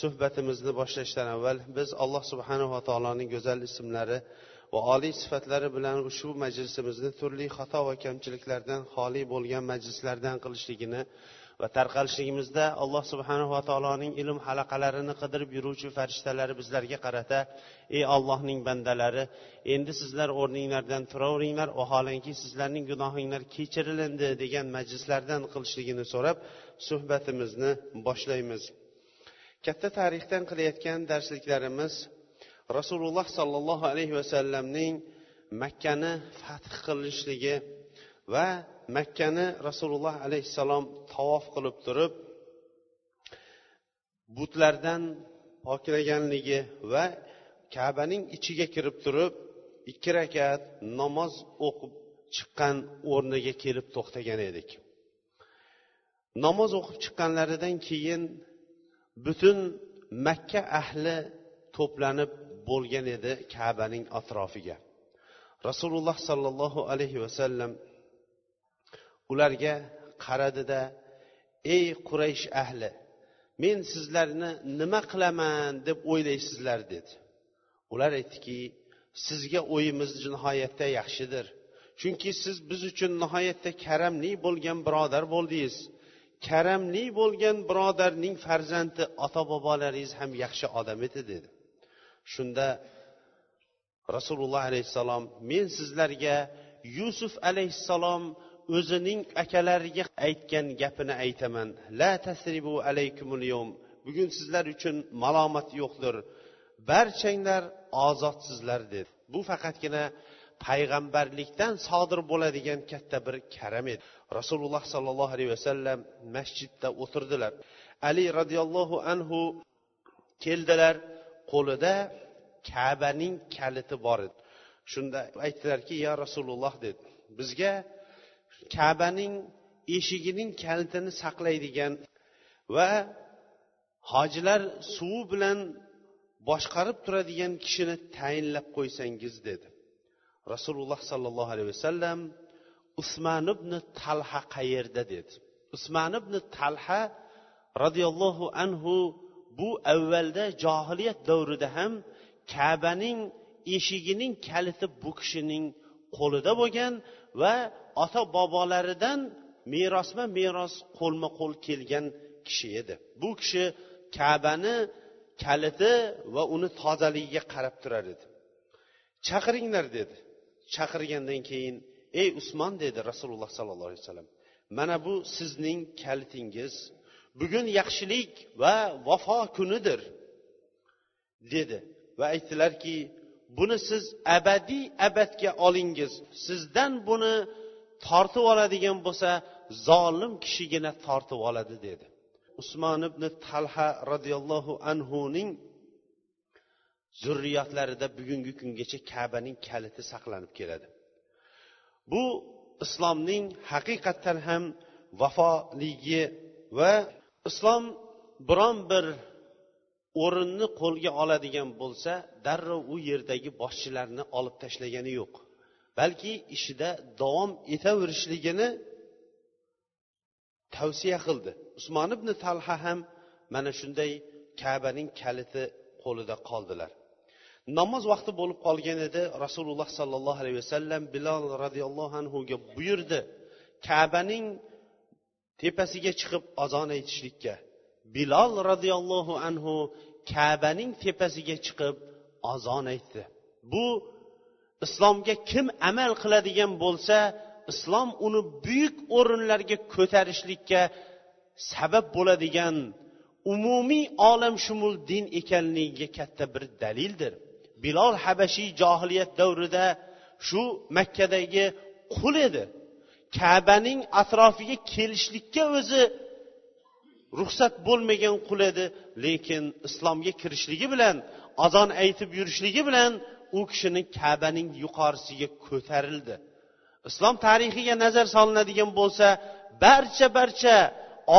suhbatimizni boshlashdan avval biz alloh subhanava taoloning go'zal ismlari va oliy sifatlari bilan ushbu majlisimizni turli xato va kamchiliklardan xoli bo'lgan majlislardan qilishligini va tarqalishligimizda alloh subhanava taoloning ilm halaqalarini qidirib yuruvchi farishtalari bizlarga qarata ey ollohning bandalari endi sizlar o'rninglardan turaveringlar vaholanki sizlarning gunohinglar kechirilindi degan majlislardan qilishligini so'rab suhbatimizni boshlaymiz. Katta tarixdan qilayotgan darsliklarimiz rasululloh sollallohu alayhi vasallamning makkani fath qilishligi va makkani rasululloh alayhissalom tavof qilib turib butlardan poklaganligi va kabaning ichiga kirib turib ikki rakat namoz o'qib chiqqan o'rniga kelib to'xtagan edik. Namoz o'qib chiqqanlaridan keyin butun makka ahli to'planib bo'lgan edi kabaning atrofiga. Rasululloh sollallohu alayhi vasallam ularga qaradida ey quraysh ahli men sizlarni nima qilaman deb o'ylaysizlar dedi. Ular aytdiki sizga o'yimiz nihoyatda yaxshidir chunki siz biz uchun nihoyatda karamli bo'lgan birodar bo'ldingiz. Karamli bo'lgan birodarning farzandi ota bobolaringiz ham yaxshi odam edi dedi. Shunda rasululloh alayhissalom men sizlarga yusuf alayhissalom o'zining akalariga aytgan gapini aytaman. La tasribu alaykumul yom bugun sizlar uchun malomat yo'qdir. Barchanglar ozodsizlar dedi. Bu faqatgina payg'ambarlikdan sodir bo'ladigan katta bir karam edi. Rasululloh sollallohu alayhi vasallam masjidda o'tirdilar. Ali roziyallohu anhu keldilar qo'lida kabaning kaliti bor edi. Shunda aytdilarki ya rasululloh dedi. Bizga kabaning eshigining kalitini saqlaydigan va hojilar suvi bilan boshqarib turadigan kishini tayinlab qo'ysangiz dedi. Rasululloh sollallohu alayhi vasallam usmon ibn talha qayerda dedi. Usmon ibn talha roziyallohu anhu bu avvalda johiliyat davrida ham kabaning eshigining kaliti bu kishining qo'lida bo'lgan va ota bobolaridan merosma meros qo'lma qo'l kelgan kishi edi. Bu kishi kabani kaliti va uni tozaligiga qarab turar edi. Chaqiringlar dedi. Chaqirgandan keyin ey usmon dedi rasululloh sollallohu alayhi vasallam mana bu sizning kalitingiz bugun yaxshilik va vafo kunidir dedi. Va aytdilarki buni siz abadiy abadga olingiz. Sizdan buni tortib oladigan bo'lsa zolim kishigina tortib oladi dedi. Usmon ibn talha roziyallohu anhuning zurriyotlarida bugungi kungacha kabaning kaliti saqlanib keladi. Bu islomning haqiqatdan ham vafoligi va islom biron bir o'rinni qo'lga oladigan bo'lsa darrov u yerdagi boshchilarni olib tashlagani yo'q. Balki ishida davom etaverishligini tavsiya qildi. Usmon ibn talha ham mana shunday kabaning kaliti qo'lida qoldilar. Namoz vaqti bo'lib qolgan edi. Rasululloh sollallohu alayhi vasallam bilol roziyallohu anhuga buyurdi. Kabaning tepasiga chiqib azon aytishlikka. Bilol roziyallohu anhu kabaning tepasiga chiqib azon aytdi. Bu islomga kim amal qiladigan bo'lsa islom uni buyuk o'rinlarga ko'tarishlikka sabab bo'ladigan umumiy olamshumul din ekanligiga katta bir dalildir. Bilol habashiy johiliyat davrida shu makkadagi qul edi. Kabaning atrofiga kelishlikka o'zi ruxsat bo'lmagan qul edi lekin islomga kirishligi bilan azon aytib yurishligi bilan u kishini kabaning yuqorisiga ko'tarildi. Islom tarixiga nazar solinadigan bo'lsa barcha barcha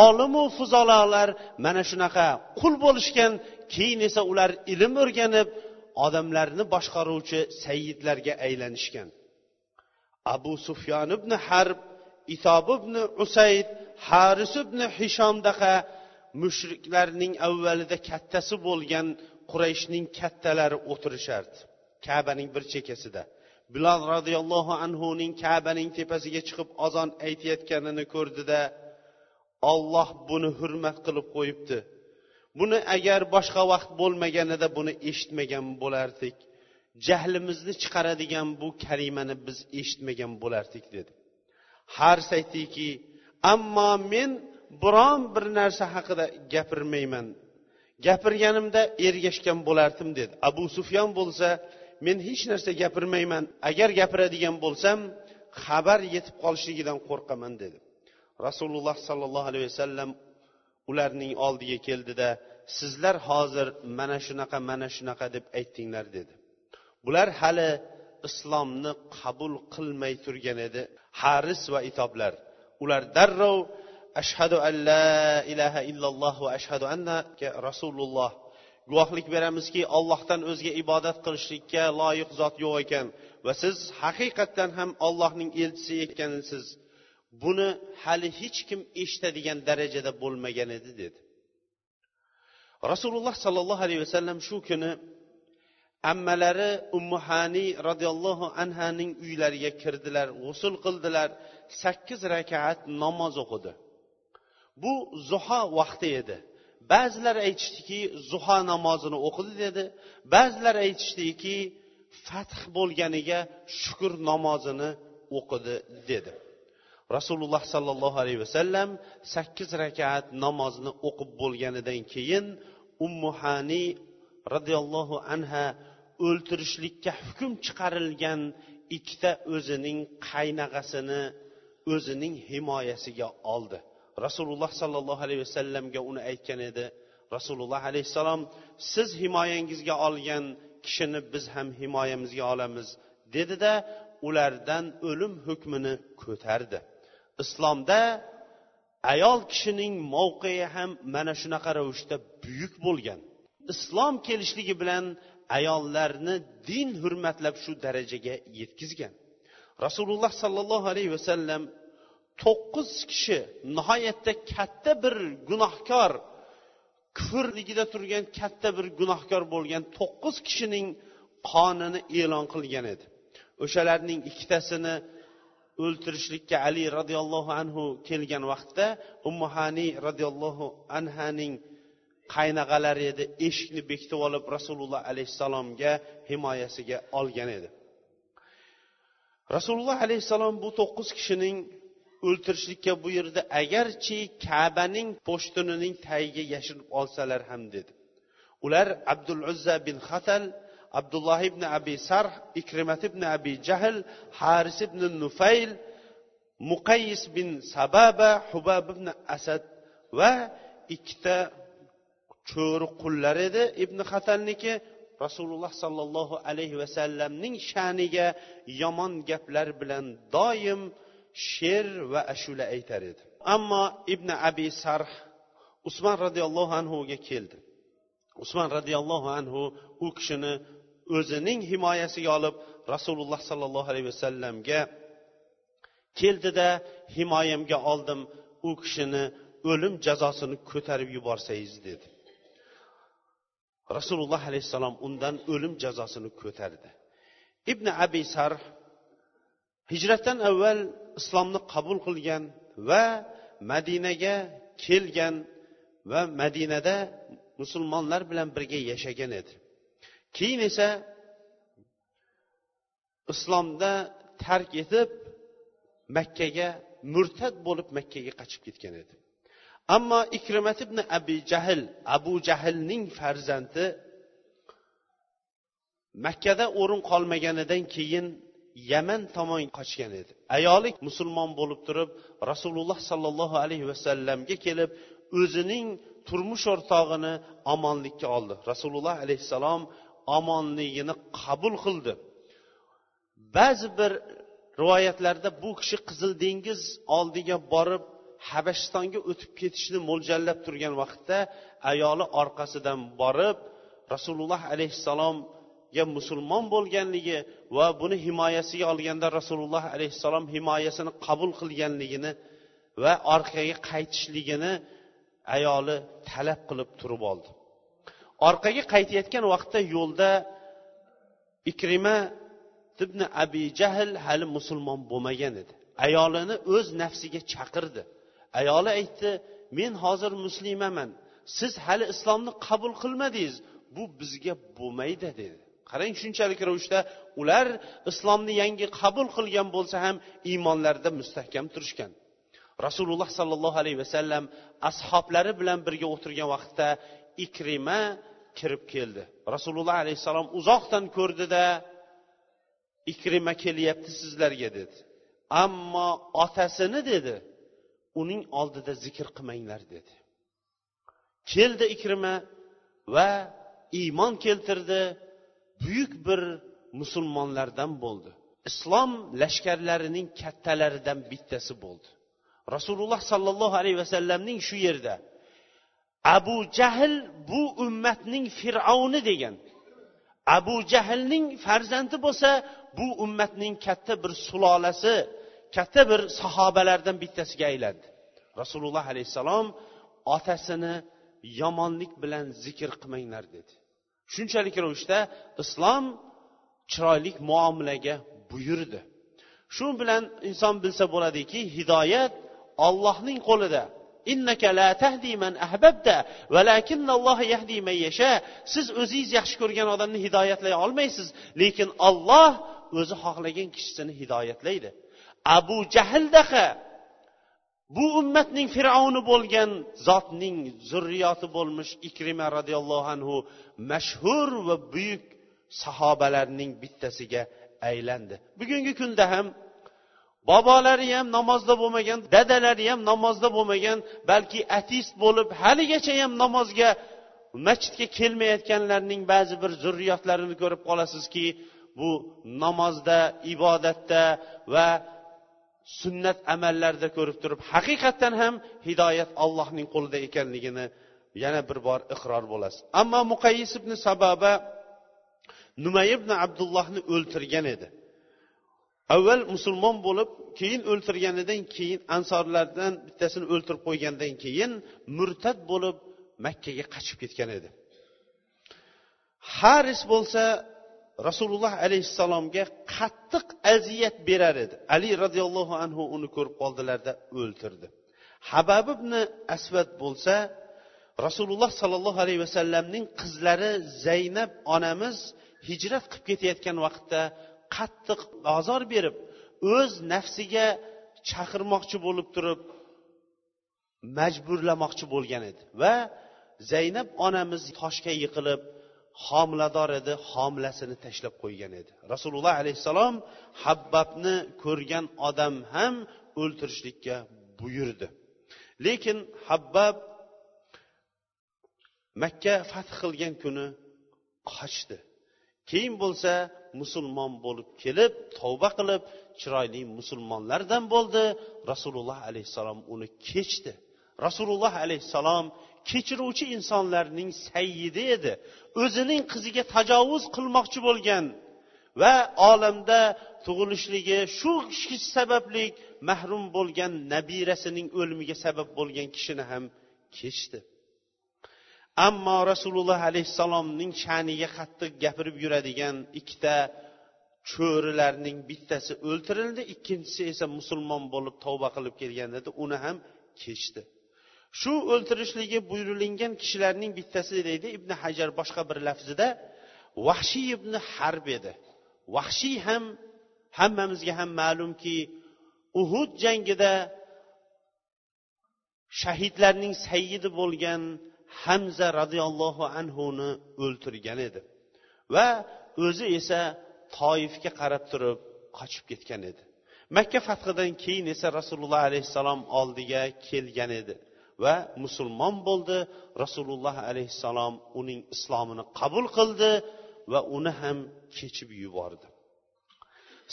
olimu fuzololar mana shunaqa qul bo'lishgan keyin esa ular ilm o'rganib odamlarni boshqaruvchi sayyidlarga aylanishgan. Abu sufyon ibn harb itob ibn usayd haris ibn hishomdaqa mushriklarning avvalida kattasi bo'lgan qurayshning kattalari o'tirishardi. Kabaning bir chekkasida. Bilol roziyallohu anhuning kabaning tepasiga chiqib ozon aytayotganini ko'rdida olloh buni hurmat qilib qo'yibdi. Buni agar boshqa vaqt bo'lmaganida buni eshitmagan bo'lardik jahlimizni chiqaradigan bu kalimani biz eshitmagan bo'lardik dedi. Hars aytdiki ammo men biron bir narsa haqida gapirmayman gapirganimda ergashgan bo'lardim dedi. Abu sufyon bo'lsa men hech narsa gapirmayman agar gapiradigan bo'lsam xabar yetib qolishligidan qo'rqaman dedi. Rasululloh sollallohu alayhi vasallam ularning oldiga keldida sizlar hozir mana shunaqa mana shunaqa deb aytdinglar dedi. Bular hali islomni qabul qilmay turgan edi. Haris va itoblar ular darrov ashhadu an la ilaha illalloh va ashhadu annaka rasululloh. Guvohlik beramizki ollohdan o'zga ibodat qilishlikka loyiq zot yo'q ekan va siz haqiqatdan ham ollohning elchisi ekansiz. Buni hali hech kim eshitadigan darajada bo'lmagan edi dedi. Rasululloh sollallohu alayhi vasallam shu kuni ammalari ummuhani roziyallohu anhaning uylariga kirdilar g'usul qildilar sakkiz rakaat namoz o'qidi. Bu zuho vaqti edi. Ba'zilar aytishdiki zuho namozini o'qidi dedi. Ba'zilar aytishdiki fath bo'lganiga shukur namozini o'qidi dedi. Rasululloh sollallohu alayhi vasallam sakkiz rakat namozni o'qib bo'lganidan keyin ummuhani roziyallohu anha o'ltirishlikka hukm chiqarilgan ikkita o'zining qaynag'asini o'zining himoyasiga oldi. Rasululloh sollallohu alayhi vasallamga uni aytgan edi rasululloh alayhissalom siz himoyangizga olgan kishini biz ham himoyamizga olamiz dedida ulardan o'lim hukmini ko'tardi. Islomda ayol kishining mavqei ham mana shunaqa ravishda buyuk bo'lgan. Islom kelishligi bilan ayollarni din hurmatlab shu darajaga yetkazgan. Rasululloh sollallohu alayhi vasallam to'qqiz kishi nihoyatda katta bir gunohkor kufrligida turgan katta bir gunohkor bo'lgan to'qqiz kishining qonini e'lon qilgan edi. O'shalarning ikkitasini o'ltirishlikka ali roziyallohu anhu kelgan vaqtda ummuhani roziyallohu anhaning qaynag'alari edi eshikni bekitib olib rasululloh alayhissalomga himoyasiga olgan edi. Rasululloh alayhissalom bu to'qqiz kishining o'ltirishlikka buyurdi agarchi kabaning po'shtunining tagiga yashirib olsalar ham dedi. Ular abdul uzza bin hatal abdulloh ibn abi sarh ikrimat ibn abi jahl haris ibn nufayl muqayyis bin sababa hubab ibn asad va ikkita cho'ri qullar edi ibn hatalniki rasululloh sollallohu alayhi vasallamning sha'niga yomon gaplar bilan doim she'r va ashula aytar edi. Ammo ibn abi sarh usmon roziyallohu anhuga keldi. Usmon roziyallohu anhu u kishini o'zining himoyasiga olib rasululloh sollallohu alayhi vasallamga keldida himoyamga oldim u kishini o'lim jazosini ko'tarib yuborsangiz dedi. Rasululloh alayhissalom undan o'lim jazosini ko'tardi. Ibn abi sarh hijratdan avval islomni qabul qilgan va madinaga kelgan va madinada musulmonlar bilan birga yashagan edi. Keyin esa islomda tark etib makkaga murtad bo'lib makkaga qochib ketgan edi. Ammo ikrimat ibn abi jahl abu jahlning farzandi makkada o'rin qolmaganidan keyin yaman tomon qochgan edi. Ayoli musulmon bo'lib turib rasululloh sollallohu alayhi vasallamga kelib o'zining turmush o'rtog'ini omonlikka oldi. Rasululloh alayhissalom omonligini qabul qildi. Ba'zi bir rivoyatlarda bu kishi qizil dengiz oldiga borib habashistonga o'tib ketishni mo'ljallab turgan vaqtda ayoli orqasidan borib rasululloh alayhissalomga musulmon bo'lganligi va buni himoyasiga olganda rasululloh alayhissalom himoyasini qabul qilganligini va orqaga qaytishligini ayoli talab qilib turib oldi. Orqaga qaytayotgan vaqtda yo'lda ikrima ibn abi jahl hali musulmon bo'lmagan edi. Ayolini o'z nafsiga chaqirdi. Ayoli aytdi men hozir muslimaman. Siz hali islomni qabul qilmadingiz. Bu bizga bo'lmaydi dedi. Qarang shunchalik ravishda ular islomni yangi qabul qilgan bo'lsa ham iymonlarida mustahkam turishgan. Rasululloh sollallohu alayhi vasallam ashoblari bilan birga o'tirgan vaqtda ikrima kirib keldi. Rasululloh alayhissalom uzoqdan ko'rdida ikrima kelyapti sizlarga dedi. Ammo otasini dedi uning oldida zikr qilmanglar dedi. Keldi ikrima va iymon keltirdi. Buyuk bir musulmonlardan bo'ldi. Islom lashkarlarining kattalaridan bittasi bo'ldi. Rasululloh sollallohu alayhi vasallamning shu yerda abu jahl bu ummatning fir'avni degan. Abu jahlning farzandi bo'lsa bu ummatning katta bir sulolasi katta bir sahobalardan bittasiga aylandi. Rasululloh alayhissalom otasini yomonlik bilan zikr qilmanglar dedi. Shunchalik ravishda islom chiroyli muomalaga buyurdi. Shu bilan inson bilsa bo'ladiki hidoyat ollohning qo'lida. Innaka la tahdi man ahbabta yahdi man yasha. Siz o'zingiz yaxshi ko'rgan odamni hidoyatlay olmaysiz lekin olloh o'zi xohlagan kishisini hidoyatlaydi. Abu jahldaqa bu ummatning fir'avni bo'lgan zotning zurriyoti bo'lmish ikrima roziyallohu anhu mashhur va buyuk sahobalarning bittasiga aylandi. Bugungi kunda ham bobolari ham namozda bo'lmagan dadalari ham namozda bo'lmagan balki ateist bo'lib haligacha ham namozga masjidga kelmayotganlarning ba'zi bir zurriyotlarini ko'rib qolasizki bu namozda ibodatda va sunnat amallarda ko'rib turib haqiqatdan ham hidoyat allohning qo'lida ekanligini yana bir bor iqror bo'lasiz. Ammo muqayyis ibn sababa numay ibn abdullohni o'ltirgan edi. Avval musulmon bo'lib keyin o'ltirganidan keyin ansorlardan bittasini o'ltirib qo'ygandan keyin murtad bo'lib makkaga qochib ketgan edi. Haris bo'lsa rasululloh alayhissalomga qattiq aziyat berar edi. Ali roziyallohu anhu uni ko'rib qoldilarda o'ltirdi. Habab ibn asvad bo'lsa rasululloh sollallohu alayhi vasallamning qizlari zaynab onamiz hijrat qilib ketayotgan vaqtda qattiq ozor berib o'z nafsiga chaqirmoqchi bo'lib turib majburlamoqchi bo'lgan edi. Va zaynab onamiz toshga yiqilib homilador edi homilasini tashlab qo'ygan edi. Rasululloh alayhissalom habbabni ko'rgan odam ham o'ltirishlikka buyurdi. Lekin habbab makka fath qilgan kuni qochdi. Keyin bo'lsa musulmon bo'lib kelib tavba qilib chiroyli musulmonlardan bo'ldi. Rasululloh alayhissalom uni kechdi. Rasululloh alayhissalom kechiruvchi insonlarning sayyidi edi. O'zining qiziga tajovuz qilmoqchi bo'lgan va olamda tug'ilishligi shu kishi sababli mahrum bo'lgan nabirasining o'limiga sabab bo'lgan kishini ham kechdi. Ammo rasululloh alayhissalomning sha'niga qattiq gapirib yuradigan ikkita cho'rilarning bittasi o'ltirildi ikkinchisi esa musulmon bo'lib tavba qilib kelgan edi uni ham kechdi. Shu o'ltirishligi buyurilingan kishilarning bittasi deydi ibn hajar boshqa bir lafzida vahshiy ibn harb edi. Vahshiy ham hammamizga ham ma'lumki uhud jangida shahidlarning sayyidi bo'lgan hamza roziyallohu anhuni o'ltirgan edi. Va o'zi esa toifga qarab turib qochib ketgan edi. Makka fathidan keyin esa rasululloh alayhissalom oldiga kelgan edi va musulmon bo'ldi. Rasululloh alayhissalom uning islomini qabul qildi va uni ham kechib yubordi.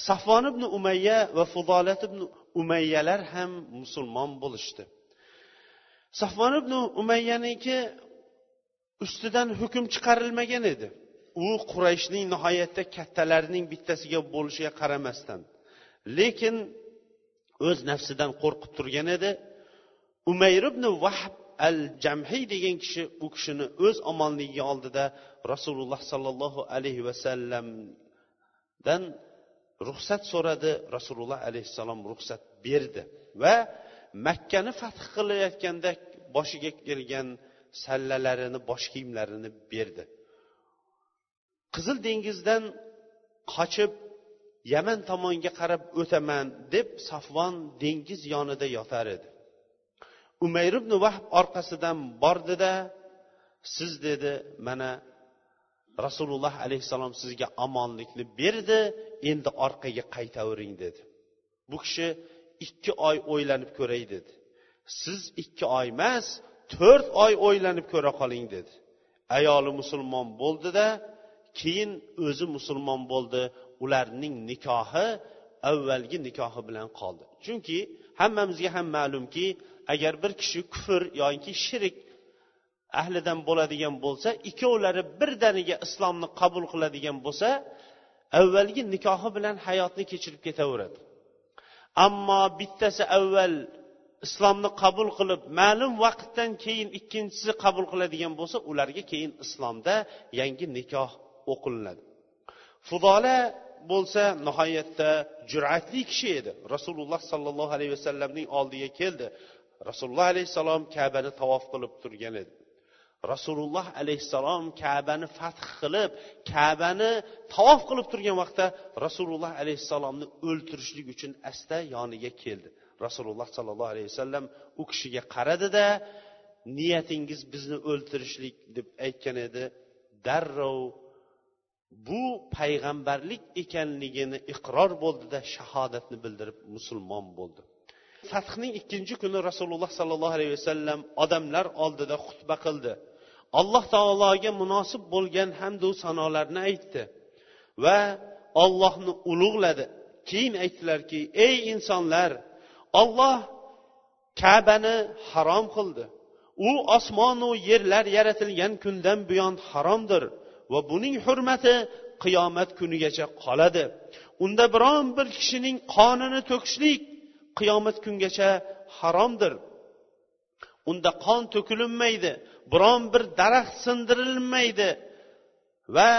Safvon ibn umayya va fudolat ibn umayyalar ham musulmon bo'lishdi. Safvon ibn umayyaniki ustidan hukm chiqarilmagan edi. U qurayshning nihoyatda kattalarining bittasiga bo'lishiga qaramasdan lekin o'z nafsidan qo'rqib turgan edi. Umayr ibn vahb al jamhiy degan kishi u kishini o'z omonligi oldida rasululloh sollallohu alayhi vasallamdan ruxsat so'radi. Rasululloh alayhissalom ruxsat berdi va makkani fath qilayotganda boshiga kelgan sallalarini bosh kiyimlarini berdi. Qizil dengizdan qochib yaman tomonga qarab o'taman deb safvon dengiz yonida yotar edi. Umayr ibn vahb orqasidan bordida siz dedi mana rasululloh alayhissalom sizga omonlikni berdi endi orqaga qaytavering dedi. Bu kishi ikki oy o'ylanib ko'ray dedi. Siz ikki oy emas to'rt oy o'ylanib ko'ra qoling dedi. Ayoli musulmon bo'ldida keyin o'zi musulmon bo'ldi. Ularning nikohi avvalgi nikohi bilan qoldi. Chunki hammamizga ham ma'lumki agar bir kishi kufr yoki shirik ahlidan bo'ladigan bo'lsa ikkovlari birdaniga islomni qabul qiladigan bo'lsa avvalgi nikohi bilan hayotni kechirib ketaveradi. Ammo bittasi avval islomni qabul qilib ma'lum vaqtdan keyin ikkinchisi qabul qiladigan bo'lsa ularga keyin islomda yangi nikoh o'qilinadi. Fudola bo'lsa nihoyatda jur'atli kishi edi. Rasululloh sollallohu alayhi vasallamning oldiga keldi. Rasululloh alayhissalom kabani tavof qilib turgan edi. Rasululloh alayhissalom kabani fath qilib kabani tavof qilib turgan vaqtda rasululloh alayhissalomni o'ltirishlik uchun asta yoniga keldi. Rasululloh sollallohu alayhi vasallam u kishiga qaradida niyatingiz bizni o'ltirishlik deb aytgan edi. Darrov bu payg'ambarlik ekanligini iqror bo'ldida shahodatni bildirib musulmon bo'ldi. Fathning ikkinchi kuni rasululloh sollallohu alayhi vasallam odamlar oldida xutba qildi. Alloh taologa munosib bo'lgan hamdu sanolarni aytdi va ollohni ulug'ladi. Keyin aytdilarki ey insonlar olloh kabani harom qildi. U osmonu yerlar yaratilgan kundan buyon haromdir va buning hurmati qiyomat kunigacha qoladi. Unda biron bir kishining qonini to'kishlik qiyomat kungacha haromdir. Unda qon to'kilinmaydi biron bir daraxt sindirilmaydi va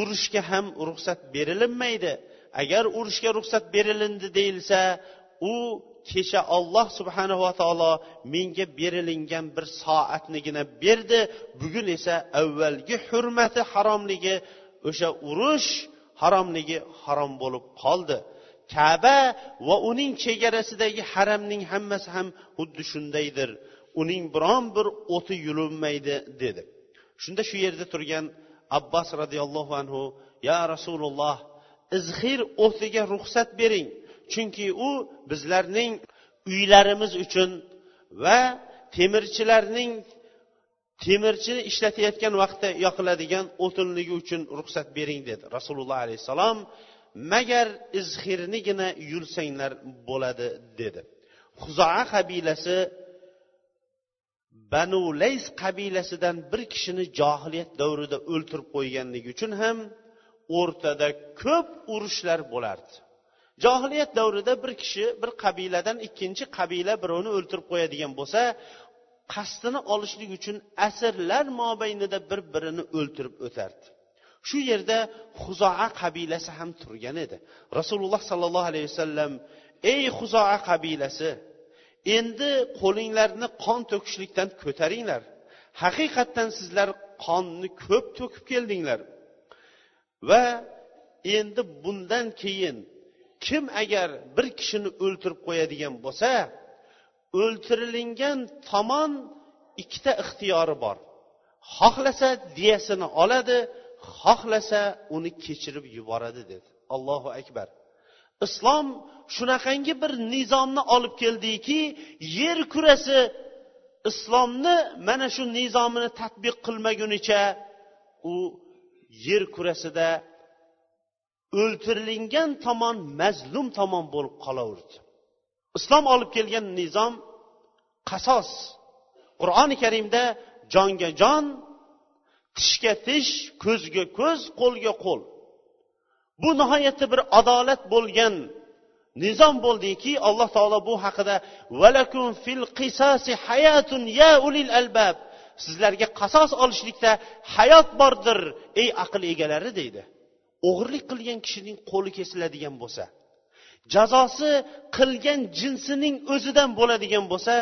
urushga ham ruxsat berilinmaydi agar urushga ruxsat berilindi deyilsa u kecha olloh subhanava taolo menga berilingan bir soatnigina berdi. Bugun esa avvalgi hurmati haromligi o'sha urush haromligi harom bo'lib qoldi. Kaba va uning chegarasidagi haramning hammasi ham xuddi shundaydir. Uning biron bir o'ti yulinmaydi dedi. Shunda shu yerda turgan abbos roziyallohu anhu ya rasululloh izhir o'tiga ruxsat bering. Chunki u bizlarning uylarimiz uchun va temirchilarning temirchini ishlatayotgan vaqtda yoqiladigan o'tinligi uchun ruxsat bering dedi rasululloh alayhissalom. Magar izhirnigina yulsanglar bo'ladi dedi. Huzoa qabilasi banu lays qabilasidan bir kishini johiliyat davrida o'ltirib qo'yganligi uchun ham o'rtada ko'p urushlar bo'lardi. Johiliyat davrida bir kishi bir qabiladan ikkinchi qabila birovni o'ltirib qo'yadigan bo'lsa qasdini olishlik uchun asrlar mobaynida bir birini o'ltirib o'tardi. Shu yerda huzoa qabilasi ham turgan edi. Rasululloh sollallohu alayhi vasallam ey huzoa qabilasi endi qo'linglarni qon to'kishlikdan ko'taringlar. Haqiqatdan sizlar qonni ko'p to'kib keldinglar. Va endi bundan keyin kim agar bir kishini o'ltirib qo'yadigan bo'lsa o'ltirilingan tomon ikkita ixtiyori bor. Xohlasa diyasini oladi xohlasa uni kechirib yuboradi dedi. Allohu akbar. Islom shunaqangi bir nizomni olib keldiki yer kurasi islomni mana shu nizomini tadbiq qilmagunicha u yer kurasida o'ltirilgan tomon mazlum tomon bo'lib qolaverdi. Islom olib kelgan nizom qasos. Qur'oni karimda jonga jon tishga tish ko'zga ko'z qo'lga qo'l. Bu nihoyatda bir adolat bo'lgan nizom bo'ldiki alloh taolo bu haqida valakum fil qisasi hayatun ya ulil albab. Sizlarga qasos olishlikda hayot bordir ey aql egalari deydi. O'g'irlik qilgan kishining qo'li kesiladigan bo'lsa jazosi qilgan jinsining o'zidan bo'ladigan bo'lsa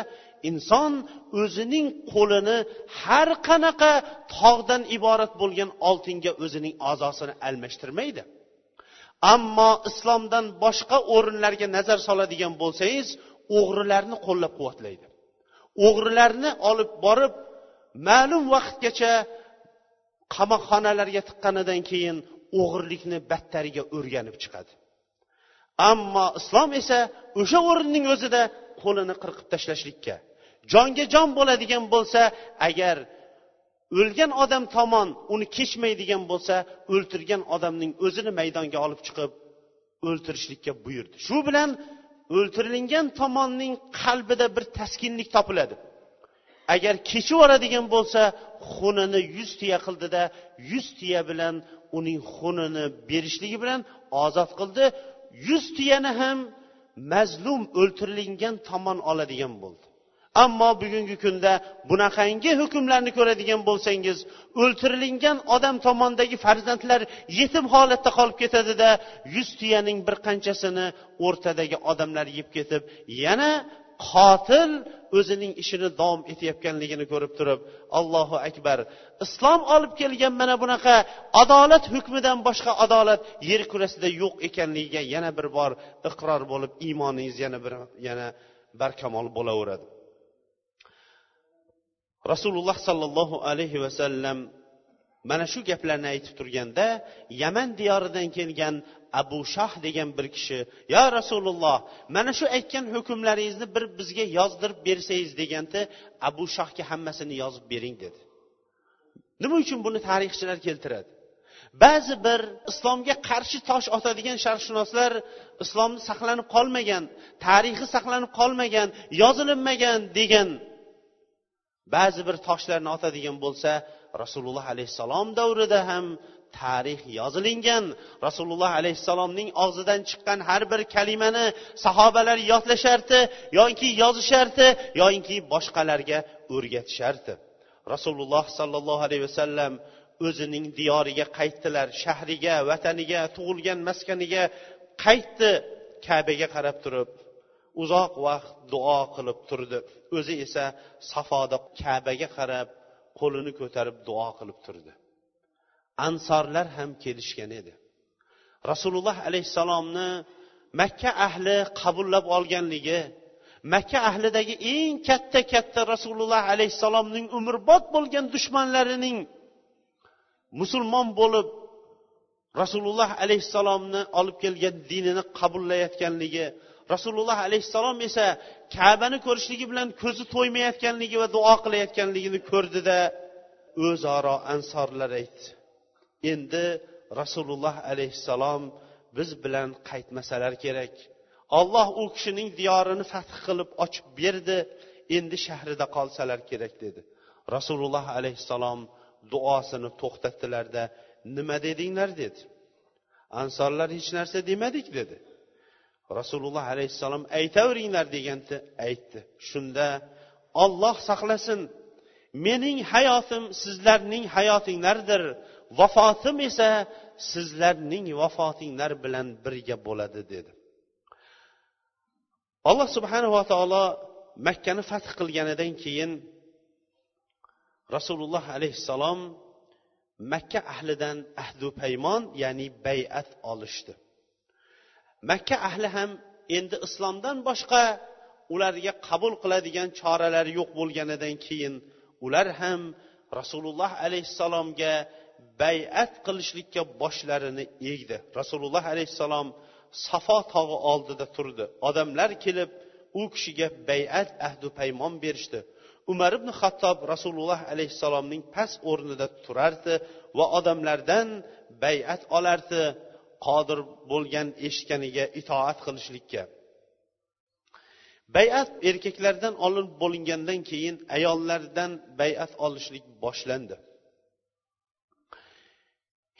inson o'zining qo'lini har qanaqa tog'dan iborat bo'lgan oltinga o'zining a'zosini almashtirmaydi. Ammo islomdan boshqa o'rinlarga nazar soladigan bo'lsangiz o'g'rilarni qo'llab quvvatlaydi. O'g'rilarni olib borib ma'lum vaqtgacha qamoqxonalarga tiqqanidan keyin o'g'irlikni battariga o'rganib chiqadi. Ammo islom esa o'sha o'rinning o'zida qo'lini qirqib tashlashlikka jonga jon bo'ladigan bo'lsa agar o'lgan odam tomon uni kechmaydigan bo'lsa o'ltirgan odamning o'zini maydonga olib chiqib o'ltirishlikka buyurdi. Shu bilan o'ltirilgan tomonning qalbida bir taskinlik topiladi. Agar kechib yuboradigan bo'lsa xunini yuz tiya qildida yuz tiya bilan uning xunini berishligi bilan ozod qildi. Yuz tiyani ham mazlum o'ltirilgan tomon oladigan bo'ldi. Ammo bugungi kunda bunaqangi hukmlarni ko'radigan bo'lsangiz o'ltirilgan odam tomondagi farzandlar yetim holatda qolib ketadida yuz tuyaning bir qanchasini o'rtadagi odamlar yeb ketib yana qotil o'zining ishini davom etayotganligini ko'rib turib allohu akbar. Islom olib kelgan mana bunaqa adolat hukmidan boshqa adolat yer kurasida yo'q ekanligiga yana bir bor iqror bo'lib iymoningiz yana bir yana barkamol bo'laveradi. Rasululloh sollallohu alayhi vasallam mana shu gaplarni aytib turganda yaman diyoridan kelgan abu shoh degan bir kishi yo rasululloh mana shu aytgan hukmlaringizni bir bizga yozdirib bersangiz deganda abu shohga hammasini yozib bering dedi. Nima uchun buni tarixchilar keltiradi? Ba'zi bir islomga qarshi tosh otadigan sharqshunoslar islomni saqlanib qolmagan tarixi saqlanib qolmagan yozilinmagan degan ba'zi bir toshlarni otadigan bo'lsa rasululloh alayhissalom davrida ham tarix yozilingan. Rasululloh alayhissalomning og'zidan chiqqan har bir kalimani sahobalar yodlashardi yoki yozishardi yoinki boshqalarga o'rgatishardi. Rasululloh sollallohu alayhi vasallam o'zining diyoriga qaytdilar shahriga vataniga tug'ilgan maskaniga qaytdi kabaga qarab turib. Uzoq vaqt duo qilib turdi. O'zi esa safoda kabaga qarab qo'lini ko'tarib duo qilib turdi. Ansorlar ham kelishgan edi. Rasululloh alayhissalomni makka ahli qabullab olganligi makka ahlidagi eng katta katta rasululloh alayhissalomning umrbod bo'lgan dushmanlarining musulmon bo'lib rasululloh alayhissalomni olib kelgan dinini qabullayotganligi rasululloh alayhissalom esa kabani ko'rishligi bilan ko'zi to'ymayotganligi va duo qilayotganligini ko'rdida o'zaro ansorlar aytdi. Endi rasululloh alayhissalom biz bilan qaytmasalar kerak. Olloh u kishining diyorini fath qilib ochib berdi endi shahrida qolsalar kerak dedi. Rasululloh alayhissalom duosini to'xtatdilarda nima dedinglar? dedi. Ansorlar hech narsa demadik dedi. Rasululloh alayhissalom aytaveringlar deganda aytdi. Shunda olloh saqlasin. Mening hayotim sizlarning hayotinglardir. Vafotim esa sizlarning vafotinglar bilan birga bo'ladi dedi. Alloh subhanava taolo makkani fath qilganidan keyin rasululloh alayhissalom makka ahlidan ahdu paymon ya'ni bayat olishdi. Makka ahli ham endi islomdan boshqa ularga qabul qiladigan choralari yo'q bo'lganidan keyin ular ham rasululloh alayhissalomga bayat qilishlikka boshlarini egdi. Rasululloh alayhissalom safo tog'i oldida turdi. Odamlar kelib u kishiga bayat ahdu paymon berishdi. Umar ibn xattob rasululloh alayhissalomning past o'rnida turardi va odamlardan bayat olardi. Qodir bo'lgan eshitganiga itoat qilishlikka. Bayat erkaklardan olinib bo'lingandan keyin ayollardan bayat olishlik boshlandi.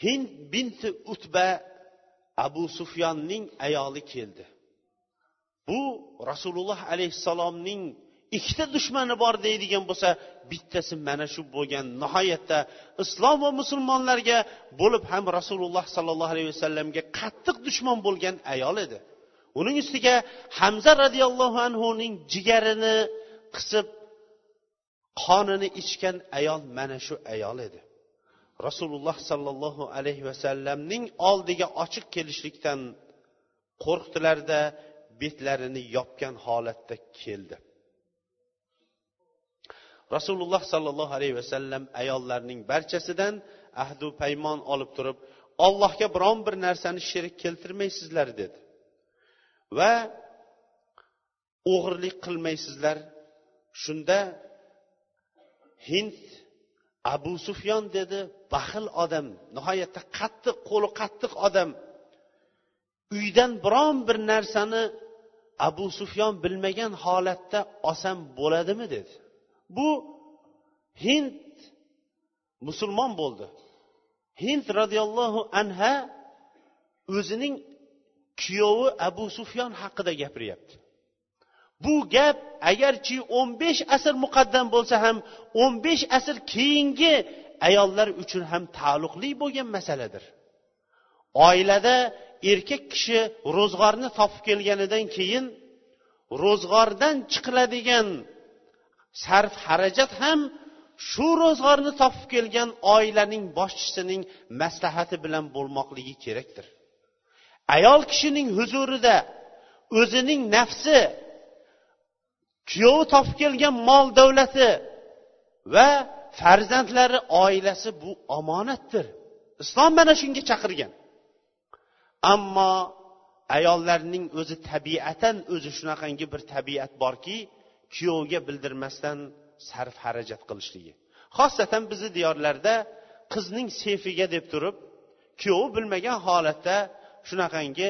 Hind binti utba abu sufyonning ayoli keldi. Bu rasululloh alayhissalomning ikkita dushmani bor deydigan bo'lsa bittasi mana shu bo'lgan. Nihoyatda islom va musulmonlarga bo'lib ham rasululloh sollallohu alayhi vasallamga qattiq dushman bo'lgan ayol edi. Uning ustiga hamza roziyallohu anhuning jigarini qisib qonini ichgan ayol mana shu ayol edi. Rasululloh sollallohu alayhi vasallamning oldiga ochiq kelishlikdan qo'rqdilarda betlarini yopgan holatda keldi. Rasululloh sollallohu alayhi vasallam ayollarning barchasidan ahdu paymon olib turib ollohga biron bir narsani sherik keltirmaysizlar dedi. Va o'g'irlik qilmaysizlar. Shunda hind abu sufyon dedi baxil odam nihoyatda qattiq qo'li qattiq odam. Uydan biron bir narsani abu sufyon bilmagan holatda olsam bo'ladimi dedi. Bu hind musulmon bo'ldi. Hind roziyallohu anha o'zining kuyovi abu sufyon haqida gapiryapti. Bu gap agarchi o'n besh asr muqaddam bo'lsa ham o'n besh asr keyingi ayollar uchun ham taalluqli bo'lgan masaladir. Oilada erkak kishi ro'zg'orni topib kelganidan keyin ro'zg'ordan chiqiladigan sarf xarajat ham shu ro'zg'orni topib kelgan oilaning boshchisining maslahati bilan bo'lmoqligi kerakdir. Ayol kishining huzurida o'zining nafsi kuyovi topib kelgan mol davlati va farzandlari oilasi bu omonatdir. Islom mana shunga chaqirgan. Ammo ayollarning o'zi tabiatan o'zi shunaqangi bir tabiat borki kuyovga bildirmasdan sarf xarajat qilishligi. Xosatan bizni diyorlarda qizning sefiga deb turib kuyovi bilmagan holatda shunaqangi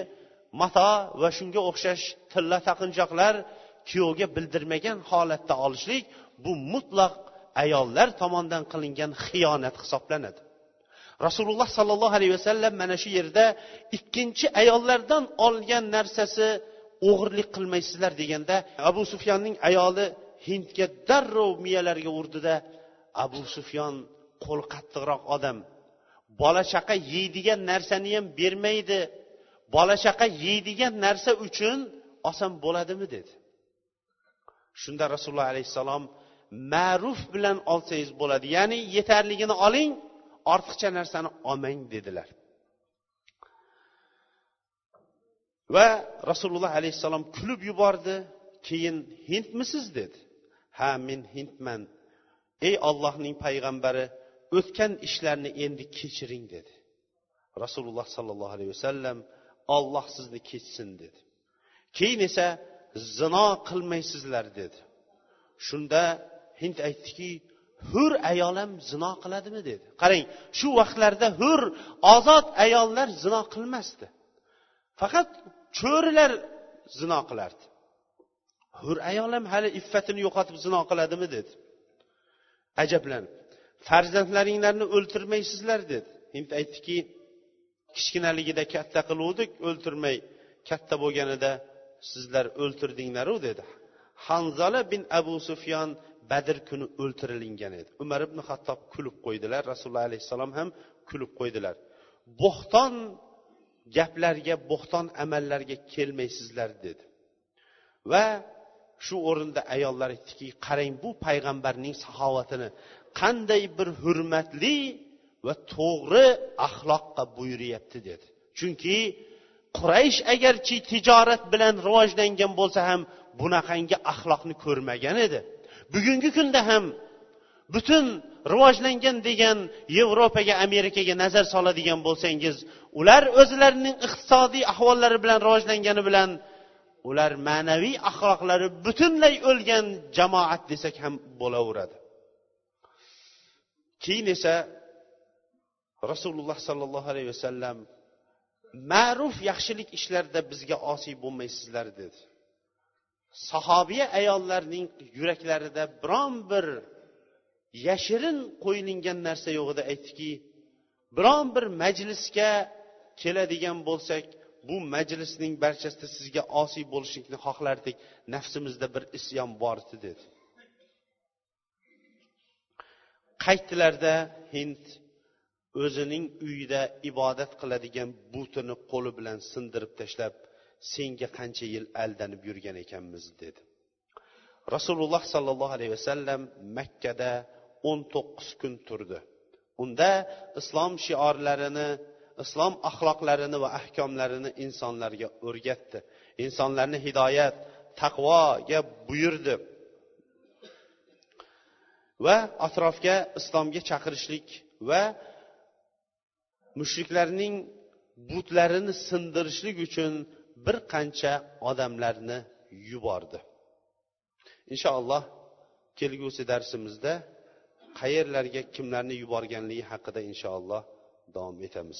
mato va shunga o'xshash tilla taqinchoqlar kuyovga bildirmagan holatda olishlik bu mutlaq ayollar tomonidan qilingan xiyonat hisoblanadi. Rasululloh sollallohu alayhi vasallam mana shu yerda ikkinchi ayollardan olgan narsasi o'g'irlik qilmaysizlar deganda abu sufyonning ayoli hindga darrov miyalariga urdida abu sufyon qo'li qattiqroq odam. Bola chaqa yeydigan narsani ham bermaydi. Bola chaqa yeydigan narsa uchun olsam bo'ladimi? dedi. Shunda rasululloh alayhissalom ma'ruf bilan olsangiz bo'ladi ya'ni yetarligini oling ortiqcha narsani olmang dedilar. Va rasululloh alayhissalom kulib yubordi. Keyin hindmisiz dedi. Ha men hindman. Ey ollohning payg'ambari o'tgan ishlarni endi kechiring dedi. Rasululloh sollallohu alayhi vasallam olloh sizni kechsin dedi. Keyin esa zino qilmaysizlar dedi. Shunda hind aytdiki hur ayol ham zino qiladimi dedi. Qarang shu vaqtlarda hur ozod ayollar zino qilmasdi. Faqat cho'rilar zino qilardi. Hur ayol ham hali iffatini yo'qotib zino qiladimi dedi. Ajablanib farzandlaringlarni o'ltirmaysizlar dedi. Endi aytdiki kichkinaligida katta qiluvdik o'ltirmay katta bo'lganida sizlar o'ltirdinglaru dedi. Hanzola bin abu sufyon badr kuni o'ltirilingan edi. Umar ibn hattob kulib qo'ydilar rasululloh alayhissalom ham kulib qo'ydilar. Bo'xton gaplarga bo'xton amallarga kelmaysizlar dedi. Va shu o'rinda ayollar aytdiki qarang bu payg'ambarning saxovatini qanday bir hurmatli va to'g'ri axloqqa buyuryapti dedi. Chunki quraysh agarchi tijorat bilan rivojlangan bo'lsa ham bunaqangi axloqni ko'rmagan edi. Bugungi kunda ham butun rivojlangan degan yevropaga amerikaga nazar soladigan bo'lsangiz ular o'zlarining iqtisodiy ahvollari bilan rivojlangani bilan ular ma'naviy axloqlari butunlay o'lgan jamoat desak ham bo'laveradi. Keyin esa rasululloh sollallohu alayhi vasallam ma'ruf yaxshilik ishlarda bizga osiy bo'lmaysizlar dedi. Sahobiya ayollarning yuraklarida biron bir yashirin qo'yilingan narsa yo'q edi. Aytdiki biron bir majlisga keladigan bo'lsak bu majlisning barchasida sizga osiy bo'lishlikni xohlardik. Nafsimizda bir isyon bor edi dedi. Qaytdilarda hind o'zining uyida ibodat qiladigan butini qo'li bilan sindirib tashlab senga qancha yil aldanib yurgan ekanmiz dedi. Rasululloh sollallohu alayhi vasallam makkada o'n to'qqiz kun turdi. Unda islom shiorlarini islom axloqlarini va ahkomlarini insonlarga o'rgatdi. Insonlarni hidoyat taqvoga buyurdi. Va atrofga islomga chaqirishlik va mushriklarning butlarini sindirishlik uchun bir qancha odamlarni yubordi. Inshaalloh kelgusi darsimizda qayerlarga kimlarni yuborganligi haqida inshaalloh davom etamiz.